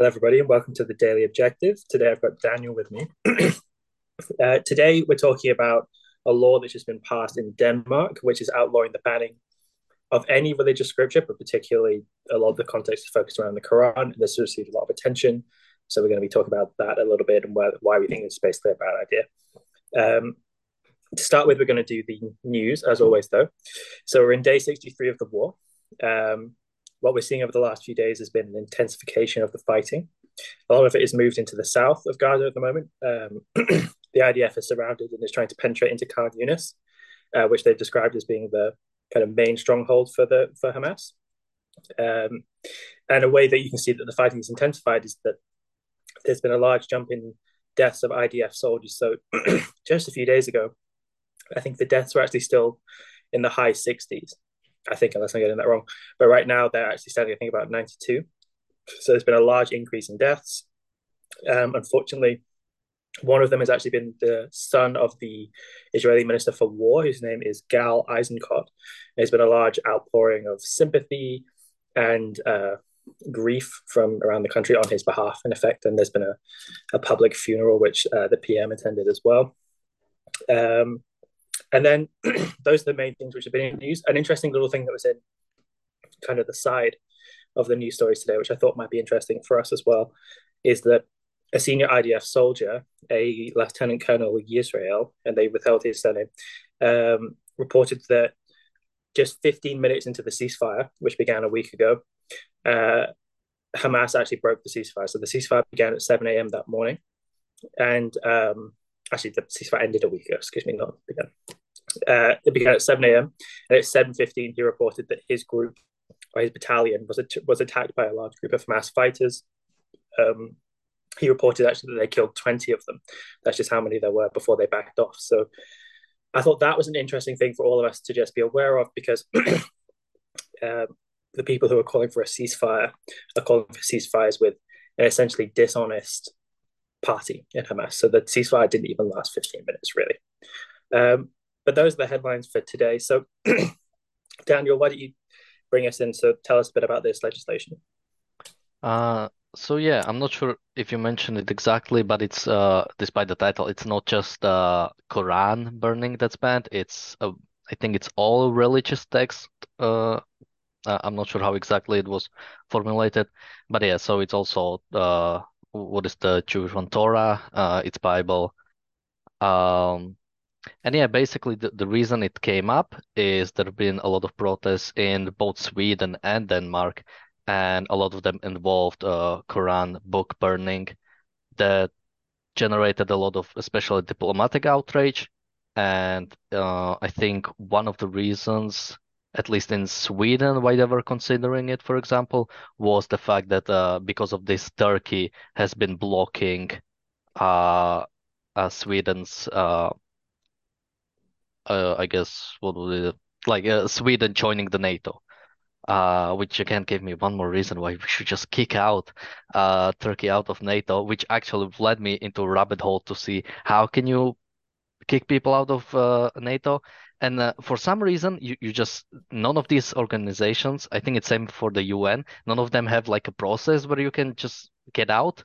Hello, everybody, and welcome to the Daily Objective. Today I've got Daniel with me. uh, today we're talking about a law that's just been passed in Denmark, which is outlawing the banning of any religious scripture, but particularly a lot of the context is focused around the Quran. And this has received a lot of attention. So we're going to be talking about that a little bit and why, why we think it's basically a bad idea. Um, to start with, we're going to do the news, as always, though. So we're in day 63 of the war. Um, what we're seeing over the last few days has been an intensification of the fighting. A lot of it is moved into the south of Gaza at the moment. Um, the IDF is surrounded and is trying to penetrate into Khan Yunis, uh, which they've described as being the kind of main stronghold for the for Hamas. Um, and a way that you can see that the fighting is intensified is that there's been a large jump in deaths of IDF soldiers. So just a few days ago, I think the deaths were actually still in the high 60s. I think, unless I'm getting that wrong. But right now, they're actually standing, I think, about 92. So there's been a large increase in deaths. Um, unfortunately, one of them has actually been the son of the Israeli Minister for War, whose name is Gal Eisenkot. There's been a large outpouring of sympathy and uh, grief from around the country on his behalf, in effect. And there's been a, a public funeral, which uh, the PM attended as well. Um, and then those are the main things which have been in news. An interesting little thing that was in kind of the side of the news stories today, which I thought might be interesting for us as well, is that a senior IDF soldier, a Lieutenant Colonel Yisrael, and they withheld his surname, um, reported that just 15 minutes into the ceasefire, which began a week ago, uh, Hamas actually broke the ceasefire. So the ceasefire began at 7 a.m. that morning. And um, actually, the ceasefire ended a week ago, excuse me, not began. Uh, it began at 7 a.m. and at 7.15 he reported that his group or his battalion was was attacked by a large group of Hamas fighters. Um, he reported actually that they killed 20 of them. That's just how many there were before they backed off. So I thought that was an interesting thing for all of us to just be aware of because um, the people who are calling for a ceasefire are calling for ceasefires with an essentially dishonest party in Hamas. So the ceasefire didn't even last 15 minutes, really. Um, but those are the headlines for today. So, Daniel, why don't you bring us in to tell us a bit about this legislation? Uh, so yeah, I'm not sure if you mentioned it exactly, but it's uh, despite the title, it's not just uh, Quran burning that's banned. It's uh, I think it's all religious text. Uh, I'm not sure how exactly it was formulated, but yeah. So it's also uh, what is the Jewish one Torah? Uh, it's Bible. Um, and yeah, basically the, the reason it came up is there have been a lot of protests in both Sweden and Denmark, and a lot of them involved uh, Quran book burning that generated a lot of especially diplomatic outrage. And uh, I think one of the reasons, at least in Sweden, why they were considering it, for example, was the fact that uh, because of this, Turkey has been blocking uh, uh Sweden's uh, uh, I guess what would it like uh, Sweden joining the NATO. Which again gave me one more reason why we should just kick out Turkey out of NATO, which actually led me into a rabbit hole to see how can you kick people out of NATO. And uh, for some reason, you, you just none of these organizations, I think it's same for the UN, none of them have like a process where you can just get out.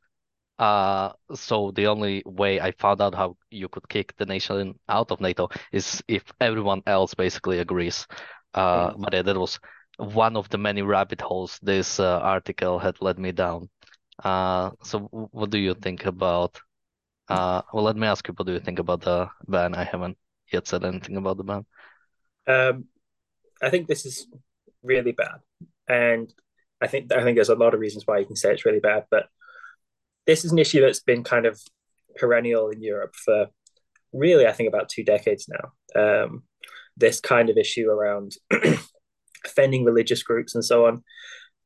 Uh, so the only way I found out how you could kick the nation out of NATO is if everyone else basically agrees. Uh, mm. but yeah, that was one of the many rabbit holes this uh, article had led me down. Uh, so what do you think about? Uh, well, let me ask you, what do you think about the ban? I haven't yet said anything about the ban. Um, I think this is really bad, and I think I think there's a lot of reasons why you can say it's really bad, but this is an issue that's been kind of perennial in Europe for really, I think, about two decades now. Um, this kind of issue around offending religious groups and so on.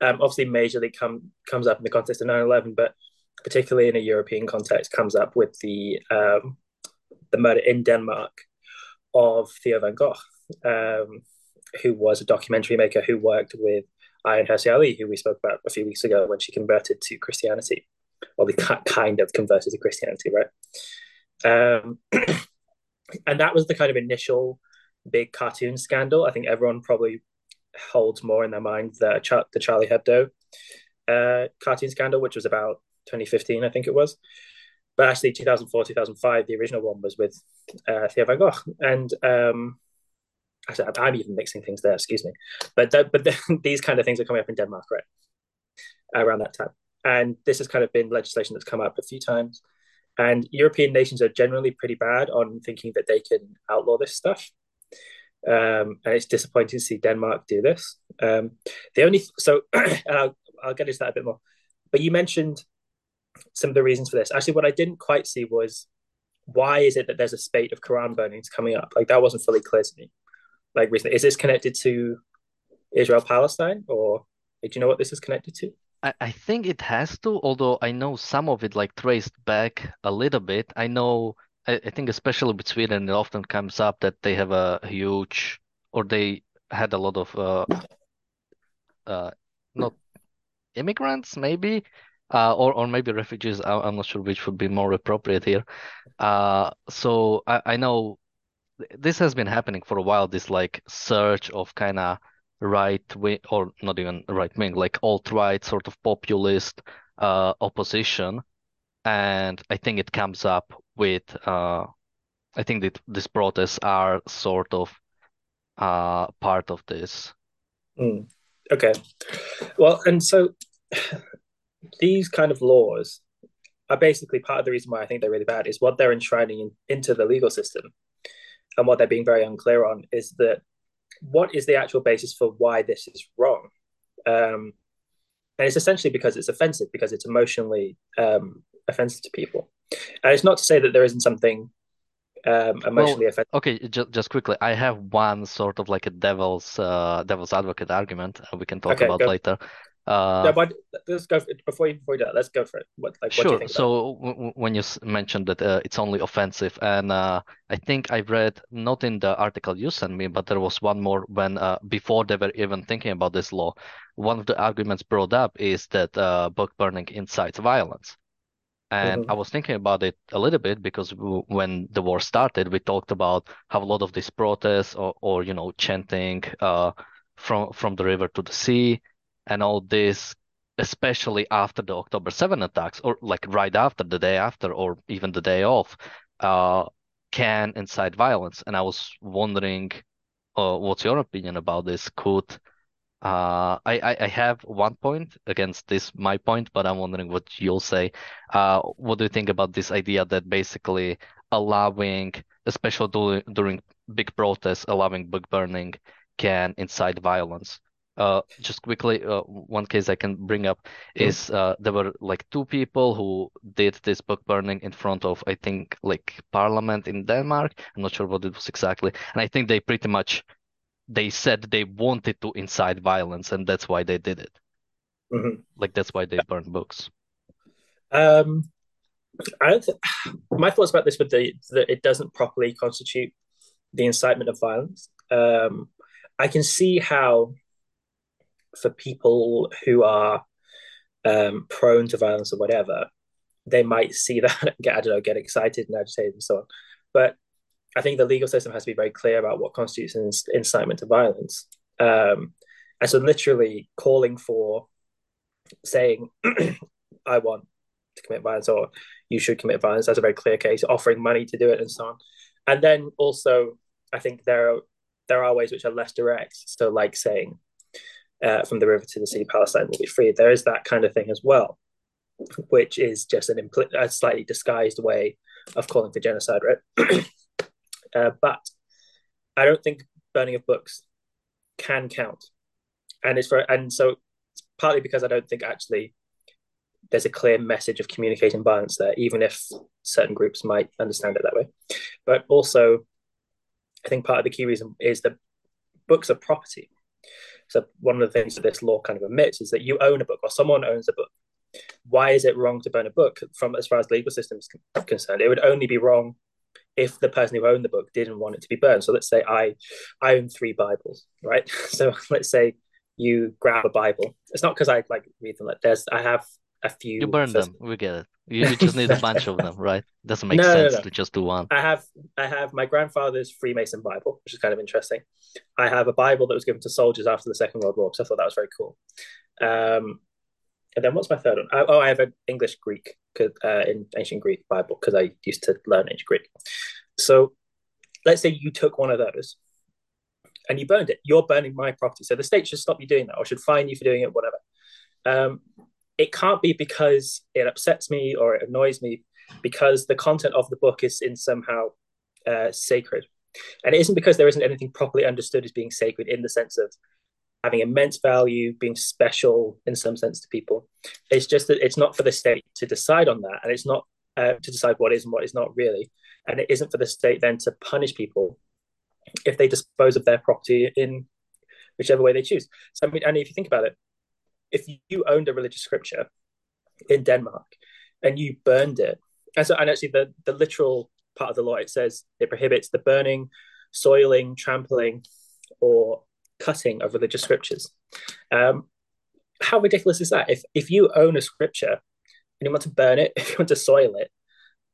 Um, obviously, majorly come comes up in the context of 9/11, but particularly in a European context, comes up with the um, the murder in Denmark of Theo van Gogh, um, who was a documentary maker who worked with Ayaan Hirsi Ali, who we spoke about a few weeks ago when she converted to Christianity or they kind of converted to Christianity, right? Um, and that was the kind of initial big cartoon scandal. I think everyone probably holds more in their mind the, the Charlie Hebdo uh, cartoon scandal, which was about 2015, I think it was. But actually, 2004, 2005, the original one was with uh, Theo van Gogh, and um, actually, I'm even mixing things there. Excuse me, but but the, these kind of things are coming up in Denmark, right, around that time. And this has kind of been legislation that's come up a few times. And European nations are generally pretty bad on thinking that they can outlaw this stuff. Um, and it's disappointing to see Denmark do this. Um, the only so I'll, I'll get into that a bit more. But you mentioned some of the reasons for this. Actually, what I didn't quite see was why is it that there's a spate of Quran burnings coming up? Like that wasn't fully clear to me. Like recently, is this connected to Israel Palestine, or do you know what this is connected to? I, I think it has to, although I know some of it like traced back a little bit. I know, I, I think especially with Sweden, it often comes up that they have a huge, or they had a lot of, uh, uh, not immigrants, maybe, uh, or or maybe refugees. I, I'm not sure which would be more appropriate here. Uh, so I, I know this has been happening for a while. This like surge of kind of right wing or not even right wing, like alt right sort of populist uh, opposition, and I think it comes up with uh, I think that these protests are sort of uh, part of this. Mm. Okay, well, and so these kind of laws are basically part of the reason why I think they're really bad is what they're enshrining in, into the legal system, and what they're being very unclear on is that what is the actual basis for why this is wrong? Um, and it's essentially because it's offensive, because it's emotionally um, offensive to people. And it's not to say that there isn't something um, emotionally well, offensive. Okay, just just quickly, I have one sort of like a devil's uh, devil's advocate argument we can talk okay, about go. later. Uh, yeah, but let's go for, before you before you do that. Let's go for it. What like sure. What so when you mentioned that uh, it's only offensive, and uh, I think I read not in the article you sent me, but there was one more when uh, before they were even thinking about this law. One of the arguments brought up is that uh, book burning incites violence. And mm-hmm. I was thinking about it a little bit because when the war started, we talked about how a lot of these protests or, or you know, chanting uh, from from the river to the sea and all this, especially after the October 7 attacks, or like right after, the day after, or even the day off, uh, can incite violence. And I was wondering, uh, what's your opinion about this? Could uh, I, I have one point against this, my point, but I'm wondering what you'll say. Uh, what do you think about this idea that basically allowing, especially during, during big protests, allowing book burning can incite violence? Uh, just quickly, uh, one case I can bring up is uh, there were like two people who did this book burning in front of, I think, like Parliament in Denmark. I'm not sure what it was exactly, and I think they pretty much they said they wanted to incite violence, and that's why they did it. Mm-hmm. Like that's why they burned books. Um, I don't. Th- my thoughts about this would be that it doesn't properly constitute the incitement of violence. Um, I can see how for people who are um, prone to violence or whatever, they might see that get I don't know get excited and agitated and so on. But I think the legal system has to be very clear about what constitutes incitement to violence. Um, and so, literally calling for saying, "I want to commit violence," or "You should commit violence," that's a very clear case. Offering money to do it, and so on. And then also, I think there are there are ways which are less direct. So, like saying, uh, from the river to the sea, Palestine will be free. There is that kind of thing as well, which is just an impl- a slightly disguised way of calling for genocide, right? uh, but I don't think burning of books can count, and it's for and so partly because I don't think actually there's a clear message of communicating violence there, even if certain groups might understand it that way. But also, I think part of the key reason is that books are property so one of the things that this law kind of admits is that you own a book or someone owns a book. Why is it wrong to burn a book? From as far as the legal system is concerned, it would only be wrong if the person who owned the book didn't want it to be burned. So let's say I I own three Bibles, right? So let's say you grab a Bible. It's not because I like read them. Like there's I have a few. You burn them. We get it. You, you just need a bunch of them, right? Doesn't make no, sense no, no. to just do one. I have I have my grandfather's Freemason Bible, which is kind of interesting. I have a Bible that was given to soldiers after the Second World War, because I thought that was very cool. Um, and then what's my third one? Oh, I have an English Greek uh, in ancient Greek Bible because I used to learn ancient Greek. So let's say you took one of those and you burned it. You're burning my property. So the state should stop you doing that or should fine you for doing it, whatever. Um, it can't be because it upsets me or it annoys me because the content of the book is in somehow uh, sacred. And it isn't because there isn't anything properly understood as being sacred in the sense of having immense value, being special in some sense to people. It's just that it's not for the state to decide on that, and it's not uh, to decide what is and what is not really. And it isn't for the state then to punish people if they dispose of their property in whichever way they choose. So I mean, and if you think about it, if you owned a religious scripture in Denmark and you burned it, and so and actually the the literal part of the law it says it prohibits the burning, soiling, trampling, or cutting of religious scriptures. Um, how ridiculous is that? If if you own a scripture and you want to burn it, if you want to soil it,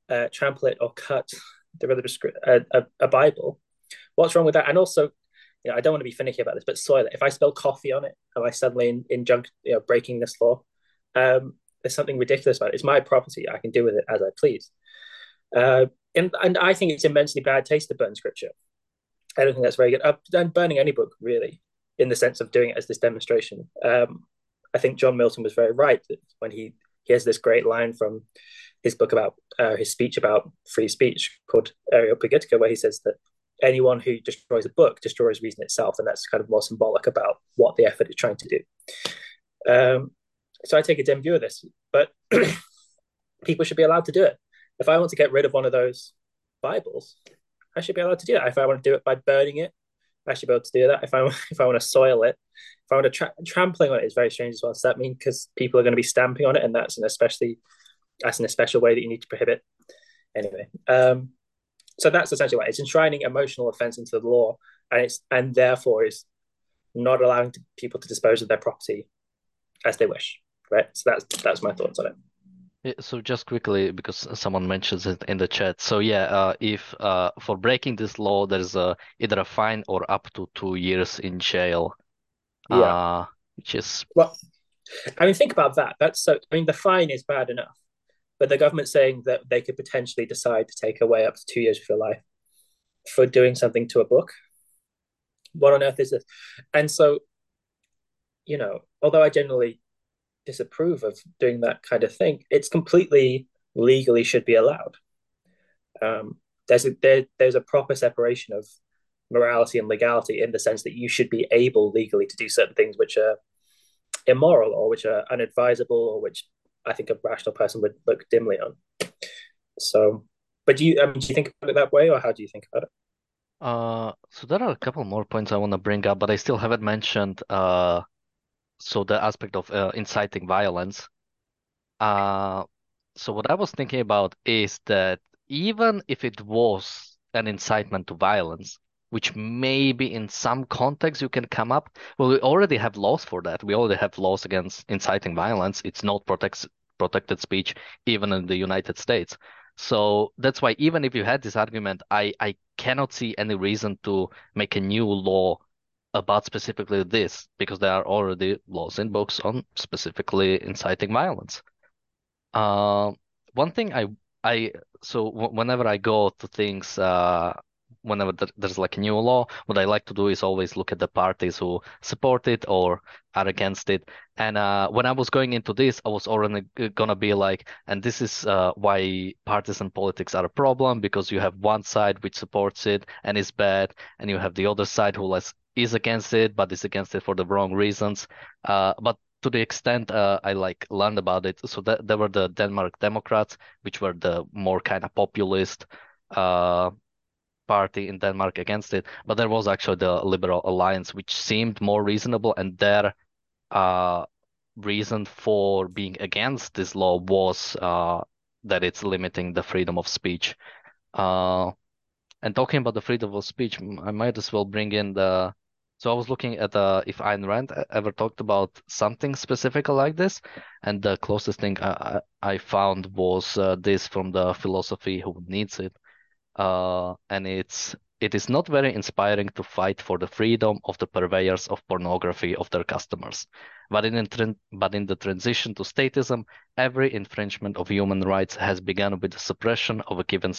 uh, trample it, or cut the religious a, a, a Bible, what's wrong with that? And also, you know, I don't want to be finicky about this, but soil. If I spill coffee on it, am I suddenly in, in junk, you know, breaking this law? Um, there's something ridiculous about it. It's my property. I can do with it as I please. Uh, and, and I think it's immensely bad taste to burn scripture. I don't think that's very good. Uh, and burning any book, really, in the sense of doing it as this demonstration. Um, I think John Milton was very right when he, he has this great line from his book about uh, his speech about free speech called Areopagitica, where he says that anyone who destroys a book destroys reason itself, and that's kind of more symbolic about what the effort is trying to do. Um, so I take a dim view of this, but people should be allowed to do it. If I want to get rid of one of those Bibles, I should be allowed to do that. If I want to do it by burning it, I should be able to do that. If I if I want to soil it, if I want to tra- trampling on it is very strange as well. Does that mean because people are going to be stamping on it, and that's an especially that's an especial way that you need to prohibit. Anyway, um, so that's essentially what it's enshrining emotional offense into the law, and it's and therefore is not allowing people to dispose of their property as they wish. Right. So that's that's my thoughts on it. Yeah, so just quickly, because someone mentions it in the chat. So yeah, uh, if uh, for breaking this law, there's a, either a fine or up to two years in jail. Yeah. Uh, which is well, I mean, think about that. That's so. I mean, the fine is bad enough, but the government saying that they could potentially decide to take away up to two years of your life for doing something to a book. What on earth is this? And so, you know, although I generally disapprove of doing that kind of thing. It's completely legally should be allowed. Um, there's a there, there's a proper separation of morality and legality in the sense that you should be able legally to do certain things which are immoral or which are unadvisable or which I think a rational person would look dimly on. So, but do you um, do you think about it that way, or how do you think about it? Uh, so there are a couple more points I want to bring up, but I still haven't mentioned uh so the aspect of uh, inciting violence. Uh, so what I was thinking about is that even if it was an incitement to violence, which maybe in some context you can come up, well, we already have laws for that. We already have laws against inciting violence. It's not protects, protected speech, even in the United States. So that's why even if you had this argument, I, I cannot see any reason to make a new law about specifically this because there are already laws in books on specifically inciting violence. Uh, one thing I I so whenever I go to things uh, whenever there's like a new law, what I like to do is always look at the parties who support it or are against it. And uh, when I was going into this, I was already gonna be like, and this is uh, why partisan politics are a problem because you have one side which supports it and is bad, and you have the other side who less is against it, but is against it for the wrong reasons. Uh, but to the extent uh, I like learned about it, so that there were the Denmark Democrats, which were the more kind of populist uh, party in Denmark against it. But there was actually the Liberal Alliance, which seemed more reasonable, and their uh, reason for being against this law was uh, that it's limiting the freedom of speech. Uh, and talking about the freedom of speech, I might as well bring in the so I was looking at if Ayn Rand ever talked about something specific like this, and the closest thing I, I found was uh, this from the philosophy Who Needs It, uh, and it's it is not very inspiring to fight for the freedom of the purveyors of pornography of their customers. But in, but in the transition to statism, every infringement of human rights has begun with the suppression of a given,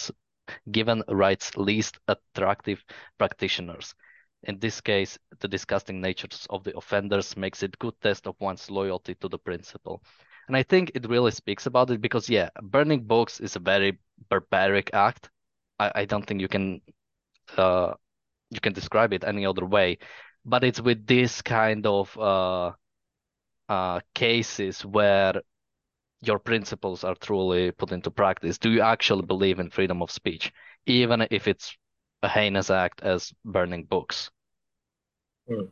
given right's least attractive practitioners. In this case, the disgusting natures of the offenders makes it good test of one's loyalty to the principle. And I think it really speaks about it because, yeah, burning books is a very barbaric act. I, I don't think you can uh, you can describe it any other way. But it's with this kind of uh, uh, cases where your principles are truly put into practice. Do you actually believe in freedom of speech, even if it's a heinous act as burning books? Mm.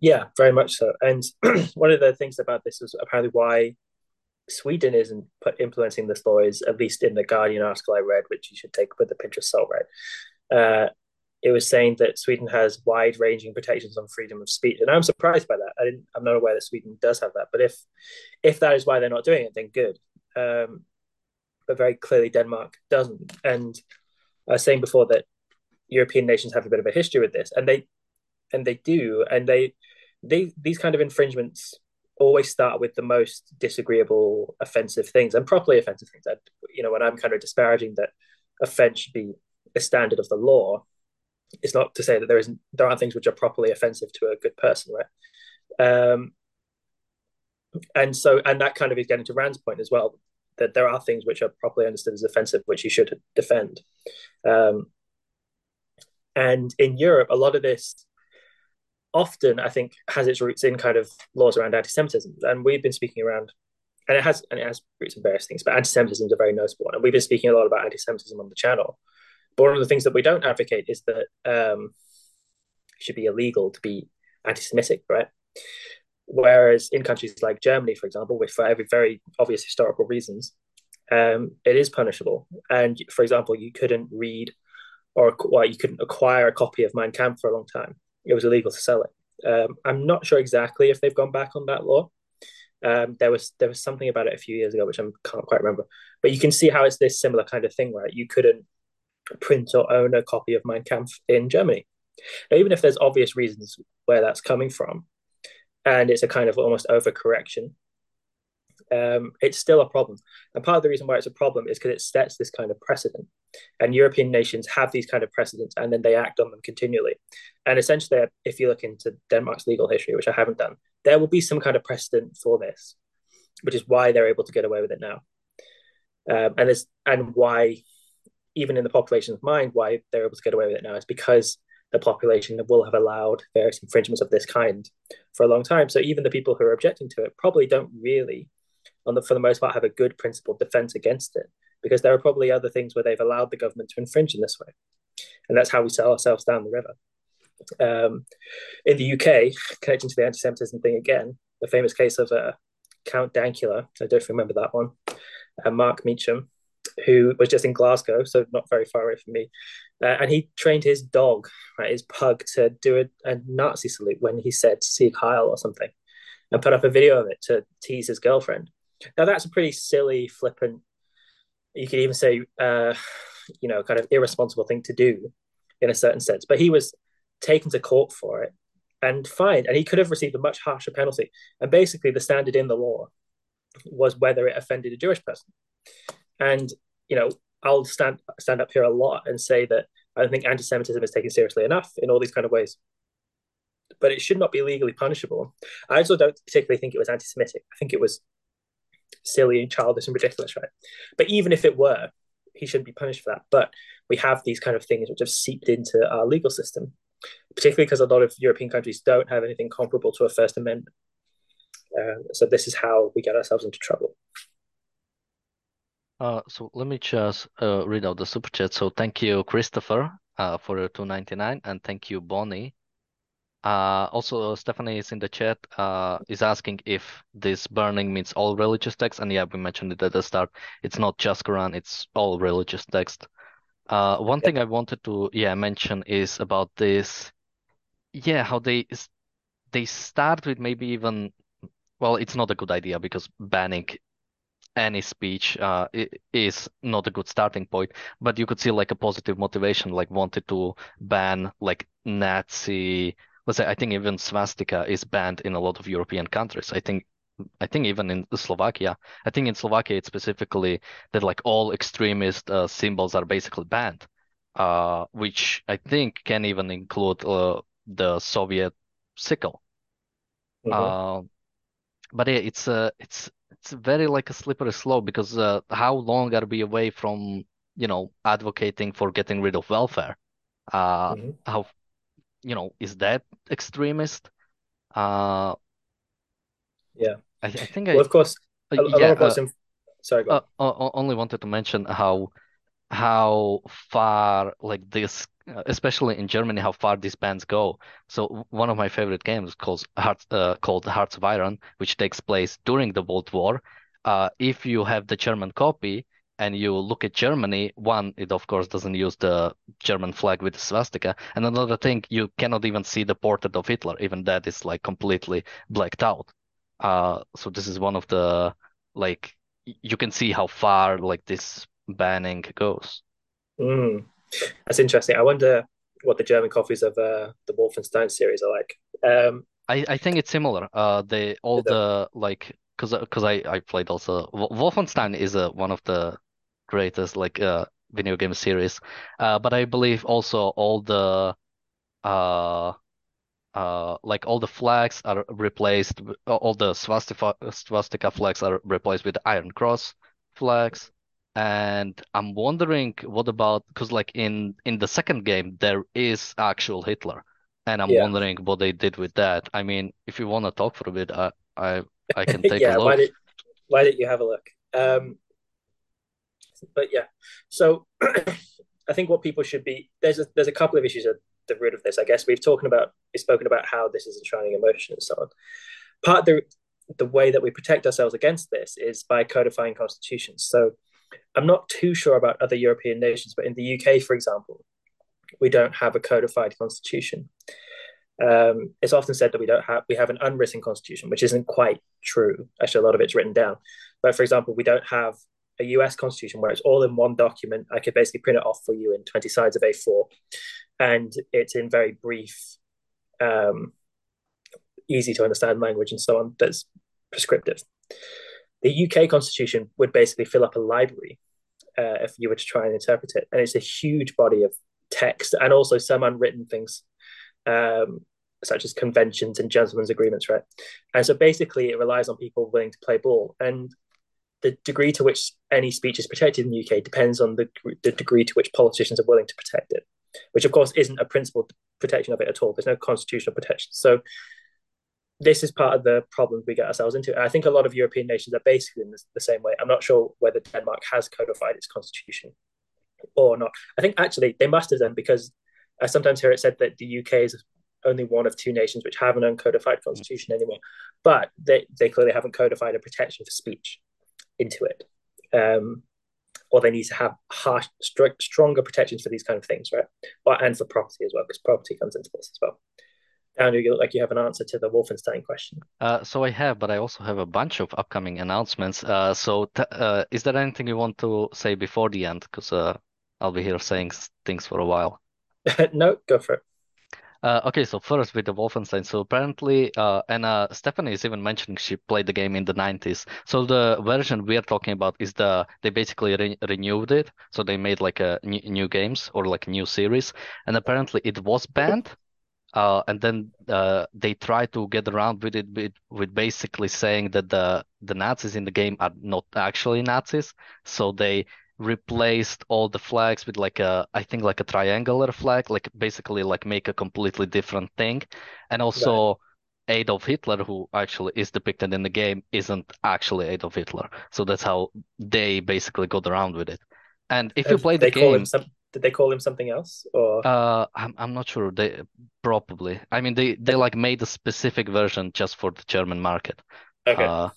Yeah, very much so. And one of the things about this is apparently why Sweden isn't implementing influencing the is, at least in the Guardian article I read, which you should take with a pinch of salt, right? Uh, it was saying that Sweden has wide-ranging protections on freedom of speech, and I'm surprised by that. I didn't, I'm not aware that Sweden does have that, but if if that is why they're not doing it, then good. Um, but very clearly, Denmark doesn't. And I was saying before that European nations have a bit of a history with this, and they and they do, and they they these kind of infringements always start with the most disagreeable, offensive things, and properly offensive things. That you know, when I'm kind of disparaging that offense should be a standard of the law, it's not to say that there isn't there aren't things which are properly offensive to a good person, right? Um, and so, and that kind of is getting to Rand's point as well that there are things which are properly understood as offensive which you should defend. Um, and in Europe, a lot of this often I think has its roots in kind of laws around anti-Semitism, and we've been speaking around, and it has and it has roots in various things, but anti-Semitism is a very notable one, and we've been speaking a lot about anti-Semitism on the channel. But one of the things that we don't advocate is that um, it should be illegal to be anti-Semitic, right? Whereas in countries like Germany, for example, which for every very obvious historical reasons, um, it is punishable. And for example, you couldn't read or well, you couldn't acquire a copy of Mein Kampf for a long time it was illegal to sell it. Um, I'm not sure exactly if they've gone back on that law. Um, there was there was something about it a few years ago which I can't quite remember, but you can see how it's this similar kind of thing where you couldn't print or own a copy of Mein Kampf in Germany. Now, even if there's obvious reasons where that's coming from, and it's a kind of almost overcorrection, um, it's still a problem. And part of the reason why it's a problem is because it sets this kind of precedent. And European nations have these kind of precedents and then they act on them continually. And essentially, if you look into Denmark's legal history, which I haven't done, there will be some kind of precedent for this, which is why they're able to get away with it now. Um, and and why, even in the population's mind, why they're able to get away with it now is because the population will have allowed various infringements of this kind for a long time. So even the people who are objecting to it probably don't really on the, for the most part, have a good principled defense against it because there are probably other things where they've allowed the government to infringe in this way. And that's how we sell ourselves down the river. Um, in the UK, connecting to the anti Semitism thing again, the famous case of uh, Count Dankula, I don't remember that one, uh, Mark Meechan, who was just in Glasgow, so not very far away from me. Uh, and he trained his dog, right, his pug, to do a, a Nazi salute when he said Sieg Heil or something, and put up a video of it to tease his girlfriend. Now that's a pretty silly, flippant. You could even say, uh, you know, kind of irresponsible thing to do, in a certain sense. But he was taken to court for it and fined, and he could have received a much harsher penalty. And basically, the standard in the law was whether it offended a Jewish person. And you know, I'll stand stand up here a lot and say that I don't think anti-Semitism is taken seriously enough in all these kind of ways. But it should not be legally punishable. I also don't particularly think it was anti-Semitic. I think it was silly and childish and ridiculous, right? But even if it were, he shouldn't be punished for that. But we have these kind of things which have seeped into our legal system, particularly because a lot of European countries don't have anything comparable to a First Amendment. Uh, so this is how we get ourselves into trouble. Uh, so let me just uh, read out the super chat. So thank you, Christopher, uh, for ninety nine, and thank you, Bonnie, uh, also, Stephanie is in the chat, uh, is asking if this burning means all religious texts. And yeah, we mentioned it at the start. It's not just Quran, it's all religious text. Uh, one thing I wanted to, yeah, mention is about this, yeah, how they they start with maybe even, well, it's not a good idea because banning any speech uh, is not a good starting point. But you could see like a positive motivation, like wanted to ban like Nazi. Let's say I think even swastika is banned in a lot of European countries. I think I think even in Slovakia, I think in Slovakia it's specifically that like all extremist uh, symbols are basically banned, uh, which I think can even include uh, the Soviet sickle. Mm-hmm. but yeah, it's uh, it's it's very like a slippery slope because uh, how long are we away from you know advocating for getting rid of welfare? Uh, mm-hmm. How you know is that extremist? Uh, yeah, I, I think well, I, of course, a, a yeah, uh, sorry, uh, only wanted to mention how how far like this uh, especially in Germany, how far these bands go. So one of my favorite games called Hearts, uh, called Hearts of Iron, which takes place during the World War. Uh, if you have the German copy and you look at Germany, one, it of course doesn't use the German flag with the swastika, and another thing, you cannot even see the portrait of Hitler. Even that is like completely blacked out. Uh, so this is one of the like you can see how far like this banning goes. Mm. That's interesting. I wonder what the German copies of uh, the Wolfenstein series are like. Um, I, I think it's similar. Uh, they all the like because because I I played also Wolfenstein is a, one of the greatest like uh video game series. Uh, but I believe also all the uh uh like all the flags are replaced. All the swastika swastika flags are replaced with Iron Cross flags. And I'm wondering what about because like in in the second game there is actual Hitler, and I'm yeah. wondering what they did with that. I mean, if you want to talk for a bit, I I, I can take yeah, a look. Why did why did you have a look? Um, but yeah, so I think what people should be there's a there's a couple of issues at the root of this. I guess we've talked about we've spoken about how this is enshrining emotion and so on. Part of the the way that we protect ourselves against this is by codifying constitutions. So I'm not too sure about other European nations, but in the UK, for example, we don't have a codified constitution. Um, it's often said that we don't have we have an unwritten constitution, which isn't quite true. Actually, a lot of it's written down. But for example, we don't have a US constitution where it's all in one document. I could basically print it off for you in 20 sides of A4, and it's in very brief, um, easy to understand language and so on. That's prescriptive. The UK constitution would basically fill up a library uh, if you were to try and interpret it, and it's a huge body of text and also some unwritten things, um, such as conventions and gentlemen's agreements, right? And so basically, it relies on people willing to play ball, and the degree to which any speech is protected in the UK depends on the, the degree to which politicians are willing to protect it, which of course isn't a principled protection of it at all. There's no constitutional protection. So this is part of the problem we get ourselves into. And I think a lot of European nations are basically in the same way. I'm not sure whether Denmark has codified its constitution or not. I think actually they must have done because I sometimes hear it said that the UK is only one of two nations which have an uncodified constitution anymore, but they, they clearly haven't codified a protection for speech into it. Um, or they need to have harsh, stronger protections for these kind of things, right? Or, and for property as well, because property comes into this as well. Andrew, you look like you have an answer to the Wolfenstein question. Uh, so I have, but I also have a bunch of upcoming announcements. Uh, so uh, is there anything you want to say before the end? Because uh, I'll be here saying things for a while. no, go for it. Uh, okay, so first with the Wolfenstein. So apparently, uh, uh, Stephanie is even mentioning she played the game in the 90s. So the version we are talking about is the they basically re renewed it. So they made like a new, new games or like new series, and apparently it was banned uh, and then uh, they try to get around with it with, with basically saying that the the Nazis in the game are not actually Nazis. So they replaced all the flags with like a I think like a triangular flag, like basically like make a completely different thing. And also right. Adolf Hitler, who actually is depicted in the game, isn't actually Adolf Hitler. So that's how they basically got around with it. And if you play the game, some, did they call him something else or uh I'm I'm not sure they probably I mean they they like made a specific version just for the German market okay uh,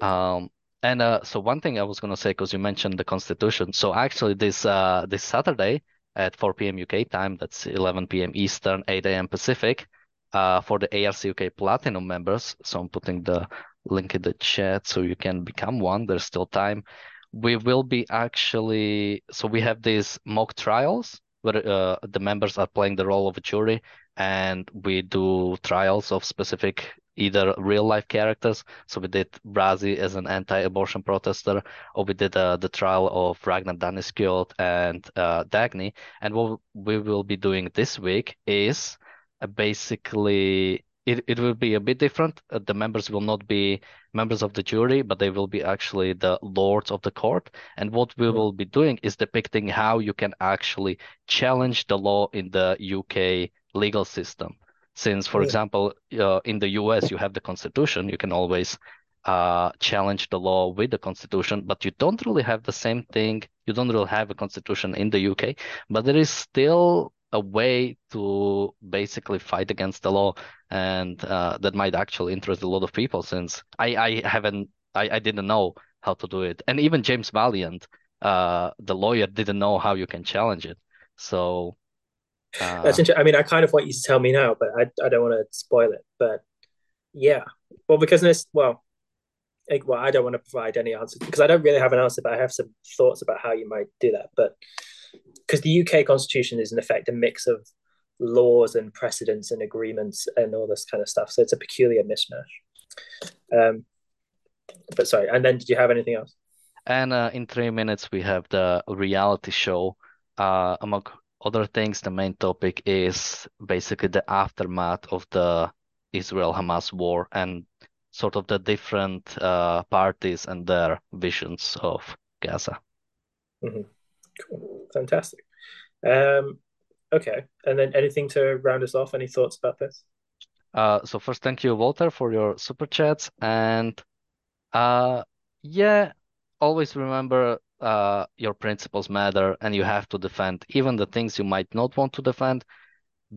um and uh so one thing I was gonna say because you mentioned the constitution so actually this uh this Saturday at 4 p.m. UK time that's 11 p.m. Eastern 8 a.m. Pacific uh for the ARC UK Platinum members so I'm putting the link in the chat so you can become one. There's still time. We will be actually, so we have these mock trials where uh, the members are playing the role of a jury and we do trials of specific either real life characters. So we did Brazi as an anti-abortion protester, or we did uh, the trial of Ragnar Danneskjöld and uh, Dagny. And what we will be doing this week is uh, basically it, it will be a bit different. Uh, the members will not be members of the jury, but they will be actually the lords of the court. And what we will be doing is depicting how you can actually challenge the law in the UK legal system. Since, for yeah. example, uh, in the US, you have the Constitution, you can always uh, challenge the law with the Constitution, but you don't really have the same thing. You don't really have a Constitution in the UK, but there is still a way to basically fight against the law, and uh, that might actually interest a lot of people. Since I, I haven't, I, I didn't know how to do it, and even James Valliant, uh, the lawyer, didn't know how you can challenge it. So uh, That's interesting. I mean, I kind of want you to tell me now, but I, I don't want to spoil it. But yeah, well, because this, well, like, well, I don't want to provide any answers because I don't really have an answer, but I have some thoughts about how you might do that. But because the UK constitution is in effect a mix of laws and precedents and agreements and all this kind of stuff, so it's a peculiar mishmash. Um, but sorry, and then did you have anything else? And uh, in three minutes, we have the reality show. Uh, among other things, the main topic is basically the aftermath of the Israel-Hamas war and sort of the different uh, parties and their visions of Gaza. Mm-hmm. Cool. Fantastic. Um, okay. And then anything to round us off? Any thoughts about this? Uh, so first, thank you, Walter, for your super chats. And uh, yeah, always remember uh, your principles matter and you have to defend even the things you might not want to defend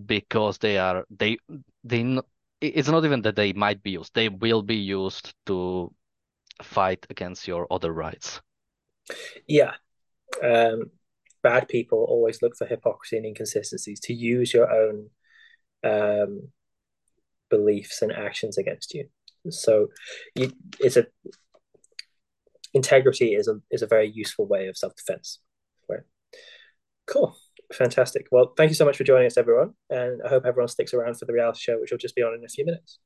because they are they they it's not even that they might be used they will be used to fight against your other rights yeah um, bad people always look for hypocrisy and inconsistencies to use your own um, beliefs and actions against you so you, it's a integrity is a is a very useful way of self defense. Right. Cool. Fantastic. Well, thank you so much for joining us, everyone, and I hope everyone sticks around for the reality show, which will just be on in a few minutes.